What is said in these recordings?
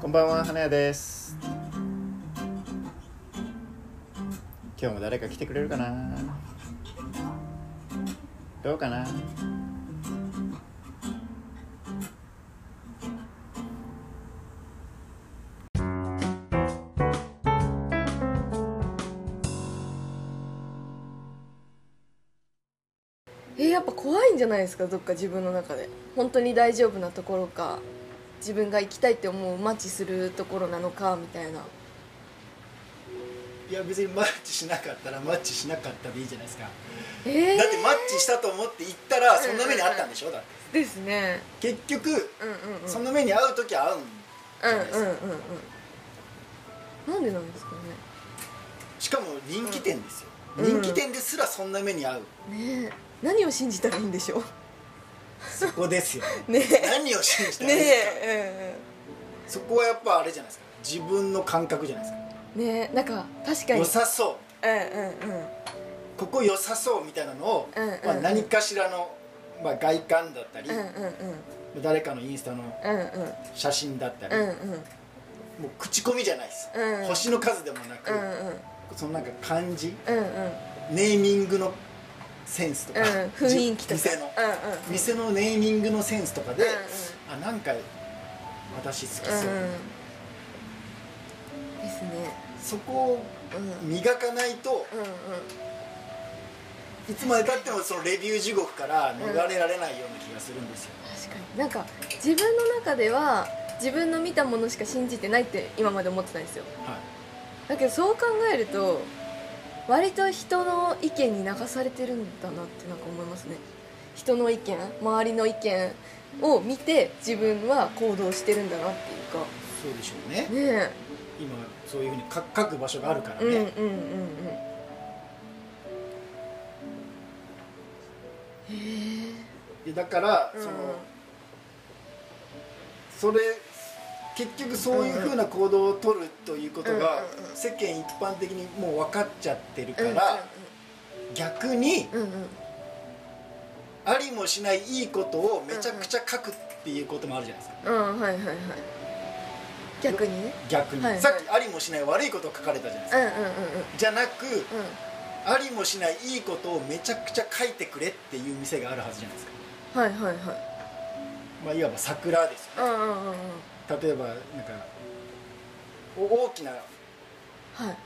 こんばんは花屋です。今日も誰か来てくれるかな？どうかな？怖いんじゃないですかどっか自分の中で。本当に大丈夫なところか自分が行きたいって思うマッチするところなのかみたいな。いや別にマッチしなかったらマッチしなかったでいいじゃないですか、えー、だってマッチしたと思って行ったらそんな目にあったんでしょ？だって。ですね。結局うんうんうん。その目に遭う時は会うんじゃないですか、うんうんうんうん。なんでなんですかしかも人気店ですよ、うん。人気店ですらそんな目に遭う。ねねえ何を信じたらいいんでしょそこですよ。うね。何を信じたらいいですか、えそこはやっぱあれじゃないですか。自分の感覚じゃないですか。うんうんね。えなんか確かに。良さそう。うんうんうん。ここ良さそうみたいなのを、うんうんうん。まあ、何かしらの、まあ、外観だったり、うんうん誰かのインスタのうんうん。うん写真だったり、うんうん。もう口コミじゃないです、うん。星の数でもなく、うんうん。そのなんか感じうんうん。ネーミングのセンスとか、うん雰囲気とか。じ店の、うんうん店のネーミングのセンスとかで、うんうん。あなんか私好きそう、うんうん。ですね。そこをうん。うん磨かないとうんいつまでたってもそのレビュー地獄から逃れられないような気がするんですよ、確かに。なんか自分の中では自分の見たものしか信じてないって今まで思ってたんですよ。はい。だけどそう考えると割と人の意見に流されてるんだなってなんか思いますね。人の意見周りの意見を見て自分は行動してるんだなっていうか。そうでしょうね。ね今そういうふうに書書く場所があるからえうんうんうんね、うん。へえ。でだから、うん。そのそれ結局そういうふうな行動を取るということが世間一般的にもう分かっちゃってるかうんら、逆にありもしないいいことをめちゃくちゃ書くっていうこともあるじゃないですか。はいはいはい。逆にね。逆に、はいはい。さっきありもしない悪いことを書かれたじゃないですか、うんうんうんうん。じゃなくうん。ありもしないいいことをめちゃくちゃ書いてくれっていう店があるはずじゃないですか、はいはいはい。まあ、いわば桜ですよね。うんうんうんうん例えばなんかお大きなはい。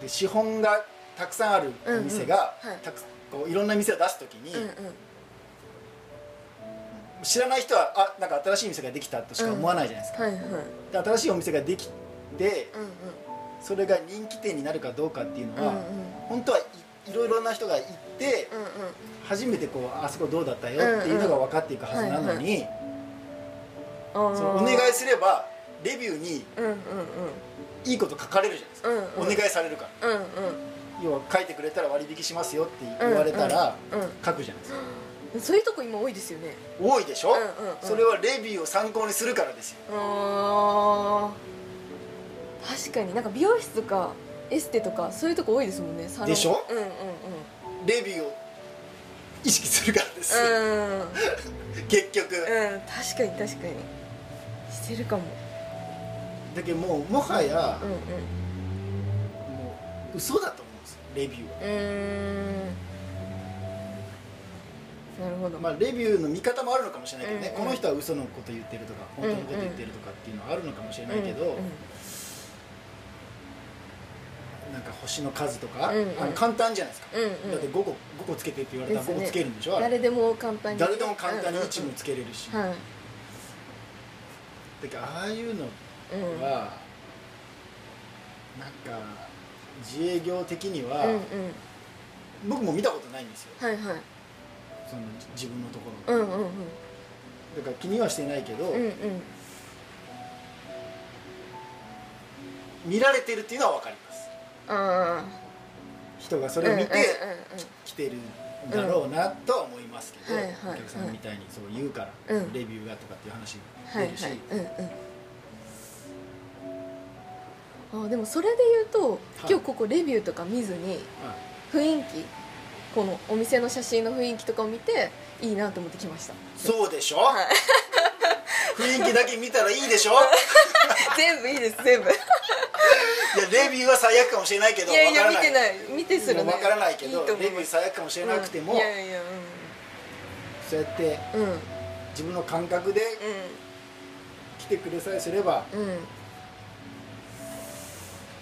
で資本がたくさんあるお店が、うん。うんはい。たくこういろんな店を出す時に、うんうん。知らない人はあなんか新しい店ができたとしか思わないじゃないですか、はいはい。で新しいお店ができてうんうん。それが人気店になるかどうかっていうのは、うんうん。本当はいいろいろな人が行ってうんうん。初めてこうあそこどうだったよっていうのが分かっていくはずなのに、あーそのお願いすればレビューにうんうんうん。いいこと書かれるじゃないですか、うんうん。お願いされるから。うんうん。要は書いてくれたら割引しますよって言われたらうんうん書くじゃないですか、そういうとこ今多いですよね。多いでしょ、うんうんうん。それはレビューを参考にするからですよ。確かに。なんか美容室とかエステとかそういうとこ多いですもんね。でしょ？うんうん。レビューを意識するからです。うん。結局、うん。確かに確かにしてるかも。だけどもうもはやうんうん。もう嘘だと思うんですよレビューは。うーん。なるほど、まあ、レビューの見方もあるのかもしれないけどね、うんうん。この人は嘘のこと言ってるとか本当のこと言ってるとかっていうのはあるのかもしれないけど、うんうん。なんか星の数とか、うんうん。あの簡単じゃないですか、うんうん。だって5個 ,5 個つけてって言われたら5個つけるんでしょあれ。誰でも簡単に。誰でも簡単に位置もつけれるし、うんうんうん。はいだからああいうのうん。は、なんか自営業的には、うんうん。僕も見たことないんですよ。はいはい。その自分のところ、うんうんうん。だから気にはしてないけど、うんうん。見られてるっていうのは分かります。あ人がそれを見てうんうんうん来てるんだろうなとは思いますけど、お客さんみたいにそう言うから、うん。レビューがとかっていう話はい出るし、はいうんうん。あでもそれで言うと、い。今日ここレビューとか見ずには雰囲気このお店の写真の雰囲気とかを見ていいなと思って来ました。そうでしょ、はい。雰囲気だけ見たらいいでしょ？全部いいです全部いやレビューは最悪かもしれないけどいやいやわから見てない。見てするね。わからないけどレビュー最悪かもしれなくても、うん。いやいやそうやってうん。うん自分の感覚で来てくれさえすればうん。うん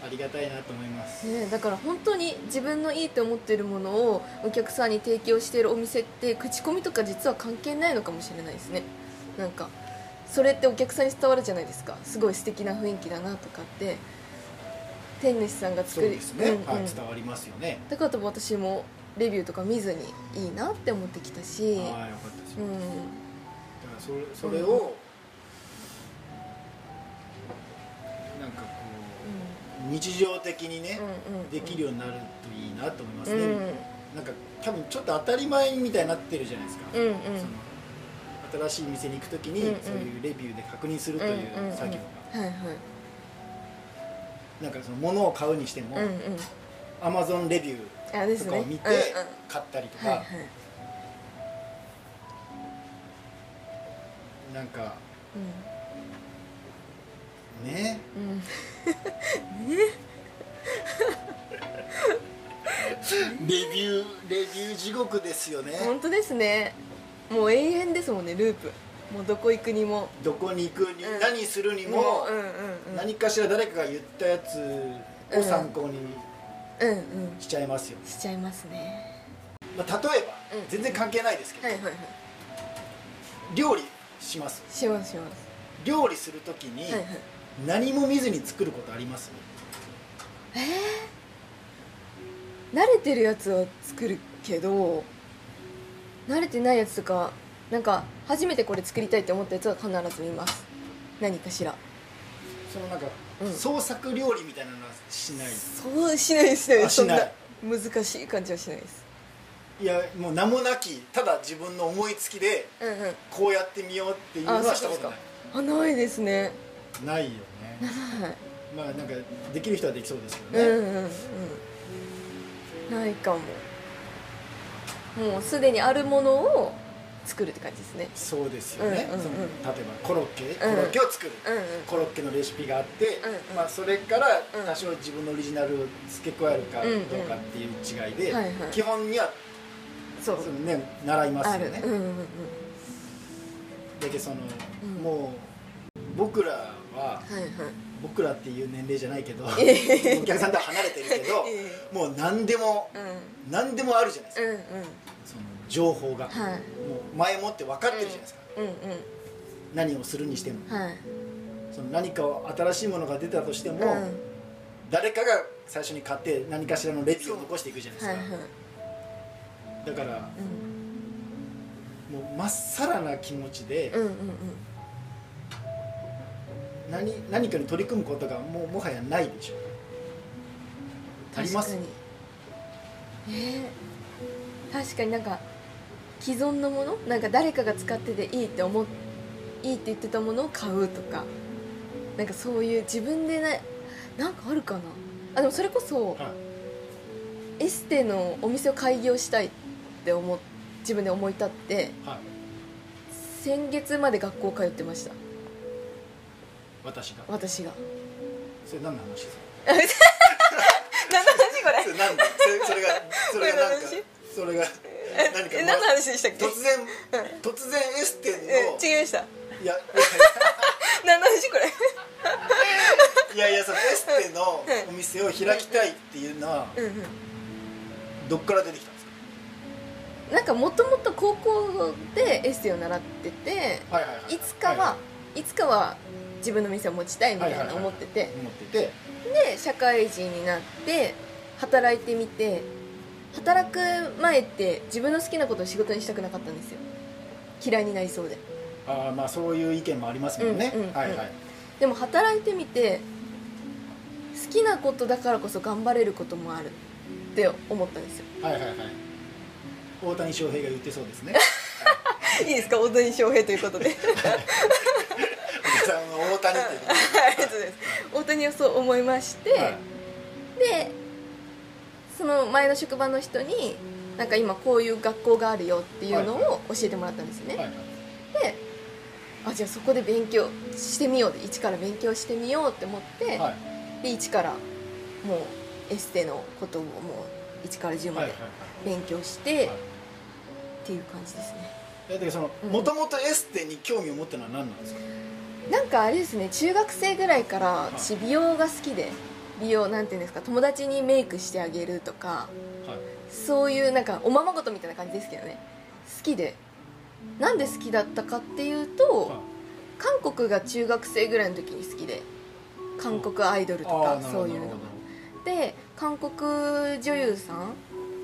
ありがたいなと思います、ね、だから本当に自分のいいと思ってるものをお客さんに提供しているお店って口コミとか実は関係ないのかもしれないですね。なんかそれってお客さんに伝わるじゃないですか。すごい素敵な雰囲気だなとかって天主さんが作りそうですね、うんうん。はい、伝わりますよね。だから多分私もレビューとか見ずにいいなって思ってきたし、ああよかったですよ、うん、だからそれそれを、なんかこう日常的にね、うんうんできるようになるといいなと思いますね、うん。なんか多分ちょっと当たり前みたいになってるじゃないですか、うんうん。その新しい店に行く時に、うんうん。そういうレビューで確認するという作業が、はいはいなんかその物を買うにしても、アマゾンレビューとかを見て買ったりとか、なんかうね？んうん。レビューレビュー地獄ですよね。本当ですね。もう永遠ですもんねループもうどこ行くにも。どこに行くに、うん。何するにも、もううんうんうん。何かしら誰かが言ったやつを参考にうん。うんしちゃいますよ、しちゃいますね。まあ、例えば、うん。全然関係ないですけど、はいはいはい。料理します。しますします。料理するときに何も見ずに作ることあります、慣れてるやつは作るけど慣れてないやつとかなんか初めてこれ作りたいって思ったやつは必ず見ます。何かしら。そのなんか、うん。創作料理みたいなのはしない？そうしないですね。あそんな難しい感じはしないです。いやもう名もなきただ自分の思いつきでうんうん。こうやってみようっていうのあはしたことない。あないですね。ないよね。はい。まあなんかできる人はできそうですけどね、うんうんうん。ないかも。もうすでにあるものを作るって感じですね。そうですよね、うんうんうん。その例えばコロッケコロッケを作る、うんうん。コロッケのレシピがあって、うんうん。まあ、それからうん。多少自分のオリジナルを付け加えるかどうかっていう違いで、はいはい。基本にはそう。その、ね、習いますあよね、る。うんうんうん。だけどその、うん。もう僕らははいはい。僕らっていう年齢じゃないけど、ええ。お客さんとは離れてるけど、え。もう何でもうん。何でもあるじゃないですか、うんうん。その情報が、はい。もう前もって分かってるじゃないですか、うん。何をするにしても。うんはい。その何かを新しいものが出たとしても、うん。誰かが最初に買って何かしらのレビューを残していくじゃないですか、はいはい。だからうん。もうまっさらな気持ちでうんうんうん。何何かに取り組むことがもうもはやないでしょ。あります？えー。確かになんか既存のもの？なんか誰かが使ってていいって思っいいって言ってたものを買うとか。なんかそういう自分でねなんかあるかな？あでもそれこそはい。エステのお店を開業したいって思っ自分で思い立ってはい。先月まで学校通ってました。私が？私が。それ何の話？ですか何の話これ？それ何？でそれそれがそれがそれが何かえ何の話でしたっけ？突然突然エステのえ違いました。いや 何の話これ？いやいやそのエステのお店を開きたいっていうのはどっから出てきたんですなんかもともと高校でエステを習ってていつかは、いつかは自分の店を持ちたいみたいな思ってて。で社会人になって働いてみて働く前って自分の好きなことを仕事にしたくなかったんですよ。嫌いになりそうで。ああまあそういう意見もありますもんね、うんうんうん。はいはい。でも働いてみて好きなことだからこそ頑張れることもあるって思ったんですよ。はいはいはい。大谷翔平が言ってそうですね。いいですか？大谷翔平ということで。大谷っていうことありがとうございます。大谷はそう思いまして、はい。でその前の職場の人になんか今こういう学校があるよっていうのを教えてもらったんですよね、はいはい。であじゃあそこで勉強してみようで一から勉強してみようって思って、はい。で一からもうエステのことをもう1から10まではい勉強して、はい。っていう感じですね。もともとエステに興味を持ったのは何なんですか？なんかあれですね中学生ぐらいからはい。私美容が好きで美容なんていうんですか友達にメイクしてあげるとかはい。そういうなんかおままごとみたいな感じですけどね。好きで。なんで好きだったかっていうと、はい。韓国が中学生ぐらいの時に好きで。韓国アイドルとかそういうの。なるで韓国女優さん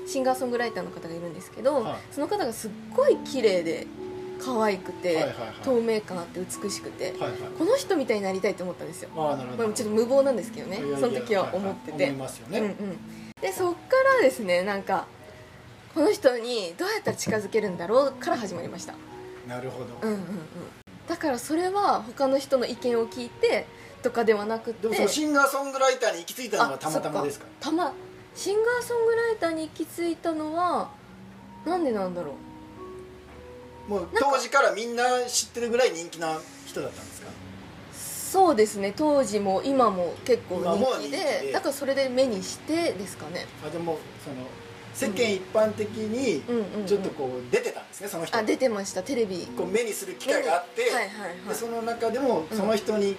シンガーソングライターの方がいるんですけど、はい。その方がすっごい綺麗で可愛くて、はいはいはい。透明感あって美しくて、はいはい。この人みたいになりたいと思ったんですよ。まあ、ちょっと無謀なんですけどねその時は思ってて、はいはい。思いますよね、うんうん、でそっからですねなんかこの人にどうやったら近づけるんだろうから始まりました。なるほど、うんうんうん。だからそれは他の人の意見を聞いてとかではなくてシンガーソングライターに行き着いたのはたまたまですか？たま。シンガーソングライターに行き着いたのはなんでなんだろう？もう当時からみんな知ってるぐらい人気な人だったんですか？そうですね。当時も今も結構人気でだからそれで目にしてですかね。あでもその世間一般的にうん。うん、うん、ちょっとこう出てたんですねその人。あ出てました。テレビ。こう目にする機会があって、はいはいはい。でその中でもうん。その人に,、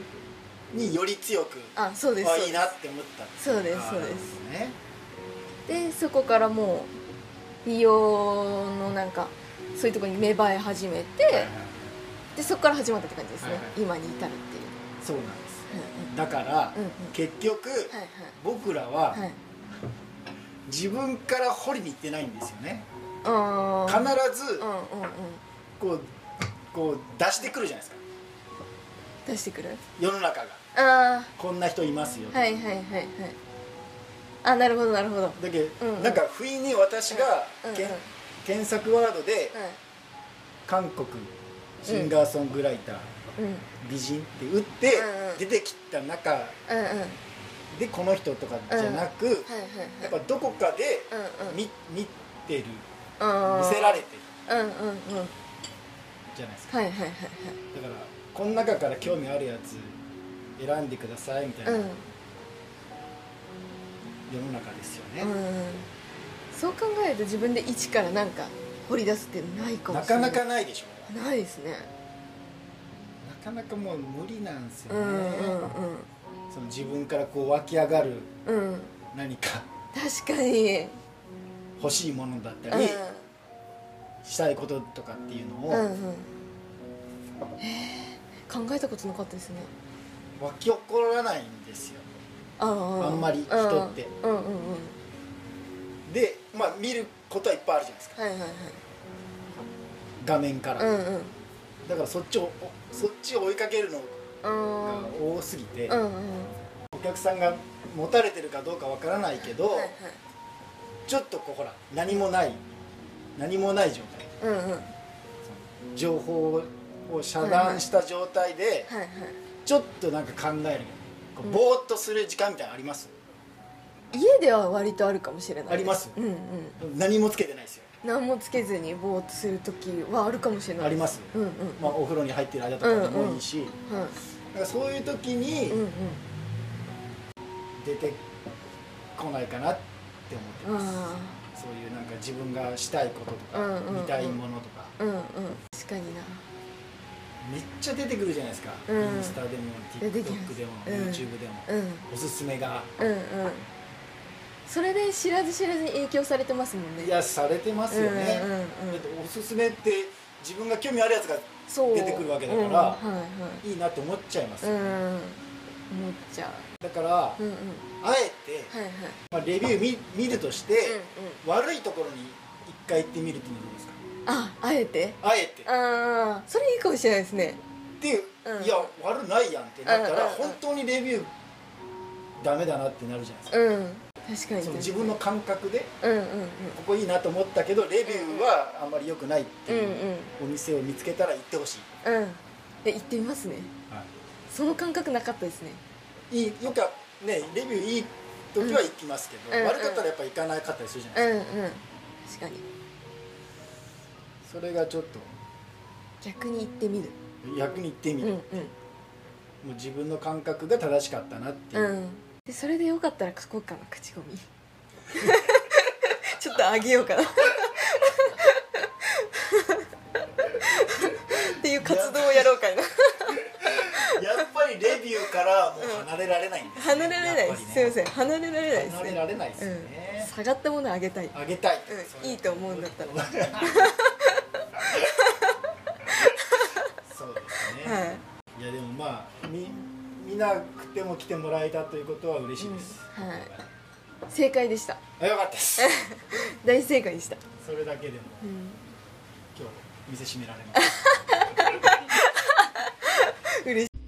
により強くあそうです。いいなって思ったそうですそうです。ねでそこからもう美容のなんかそういうところに芽生え始めて、はいはいはい。でそこから始まったって感じですね、はいはい。今に至るっていう、そうなんですうんだから、うんうん。結局、はい僕らははい。はい自分から掘りに行ってないんですよね。あ必ーずうんうんうん。こうこう出してくるじゃないですか。出してくる？世の中が。あこんな人いますよ、あはいはいはいはい。あなるほどなるほど、だけど、うんうん。なんか不意に私が、うんうん検索ワードではい。韓国シンガーソングライター、うん。美人って打って出てきた中でこの人とかじゃなく、はいやっぱどこかで見見てる。見せられてる。じゃないですか。だからこの中から興味あるやつ選んでくださいみたいなはい世の中ですよね、そう考えると自分で一からなんか掘り出すってないかもなしれなかないかないでしょ。ないですね。なかなかもう無理なんですよね、うんうんその自分からこう湧き上がるうん。うん何か。確かに。欲しいものだったうん。り、したいこととかっていうのをうんうん。へえ考えたことなかったですね。湧き起こらないんですよ。あああんまり人って。うんうんうんでまあ見ることはいっぱいあるじゃないですか。はいはいはい。画面から、うんうん。だからそっちをそっちを追いかけるのうがん。多すぎて、うんうん。お客さんが持たれてるかどうかわからないけど、はいはい。ちょっとこうほら何もない何もない状態。うんうん。はい情報を遮断した状態ではいちょっとなんか考える。ぼーっとする時間みたいなのあります？家では割とあるかもしれないありますうんうん。何もつけてないですよ。何もつけずにぼーっとする時はあるかもしれないありますうんうん。まあ、お風呂に入ってる間とかでもいいし、はい。なんかそういう時うんにうん。出てこないかなって思ってます、あそういうなんか自分がしたいこととか、うんうんうん。見たいものとか。あうんうん。確かにな。めっちゃ出てくるじゃないですか、うん。インスタでも出てきます。TikTok でも、うん。YouTube でも、うん。おすすめが。うんうんそれで知らず知らずに影響されてますもんね。いやされてますよね、うんうんうん。だっておすすめって自分が興味あるやつが出てくるわけだからう。んはいはい。いいなって思っちゃいますよ、うん。思っちゃだから、ううんうん。あえて、はいはい。まあ、レビュー見見るとして、うんうん。悪いところに一回行ってみるっていうのはどうですか？ああえて？あえて。ああそれいいかもしれないですね。っていう、うん。いや悪ないやんってなったら、本当にレビューダメだなってなるじゃないですか、うん確かに。その自分の感覚でうんうんうん。ここいいなと思ったけどレビューはあんまり良くないっていううんうん。お店を見つけたら行ってほしい、うん。で行ってみますね。その感覚なかったですね。い、いよかねレビューいい時は行きますけど、うんうん。悪かったらやっぱ行かなかったりするじゃないですか、うんうん。確かに。それがちょっ逆に言ってみる。と役に言ってみる、うんもう自分の感覚が正しかったなっていう。う、んうんでそれでよかったら書こうかな口コミ。ちょっとあげようかな。っていう活動をやろうかいなやっぱりレビューからもう離れられないんです、離れられないです、すいません。ん離れられないです離れねられないですようん、ね、下がったものをあげたい、あげたい、うん、いいと思うんだったら。そうですね、はい。い、やでもまあ見見なくても来てもらえたということは嬉しいです、うん、はい。正解でした。あよかったです。大正解でした。それだけでも、うん、今日見せしめられます。嬉しい。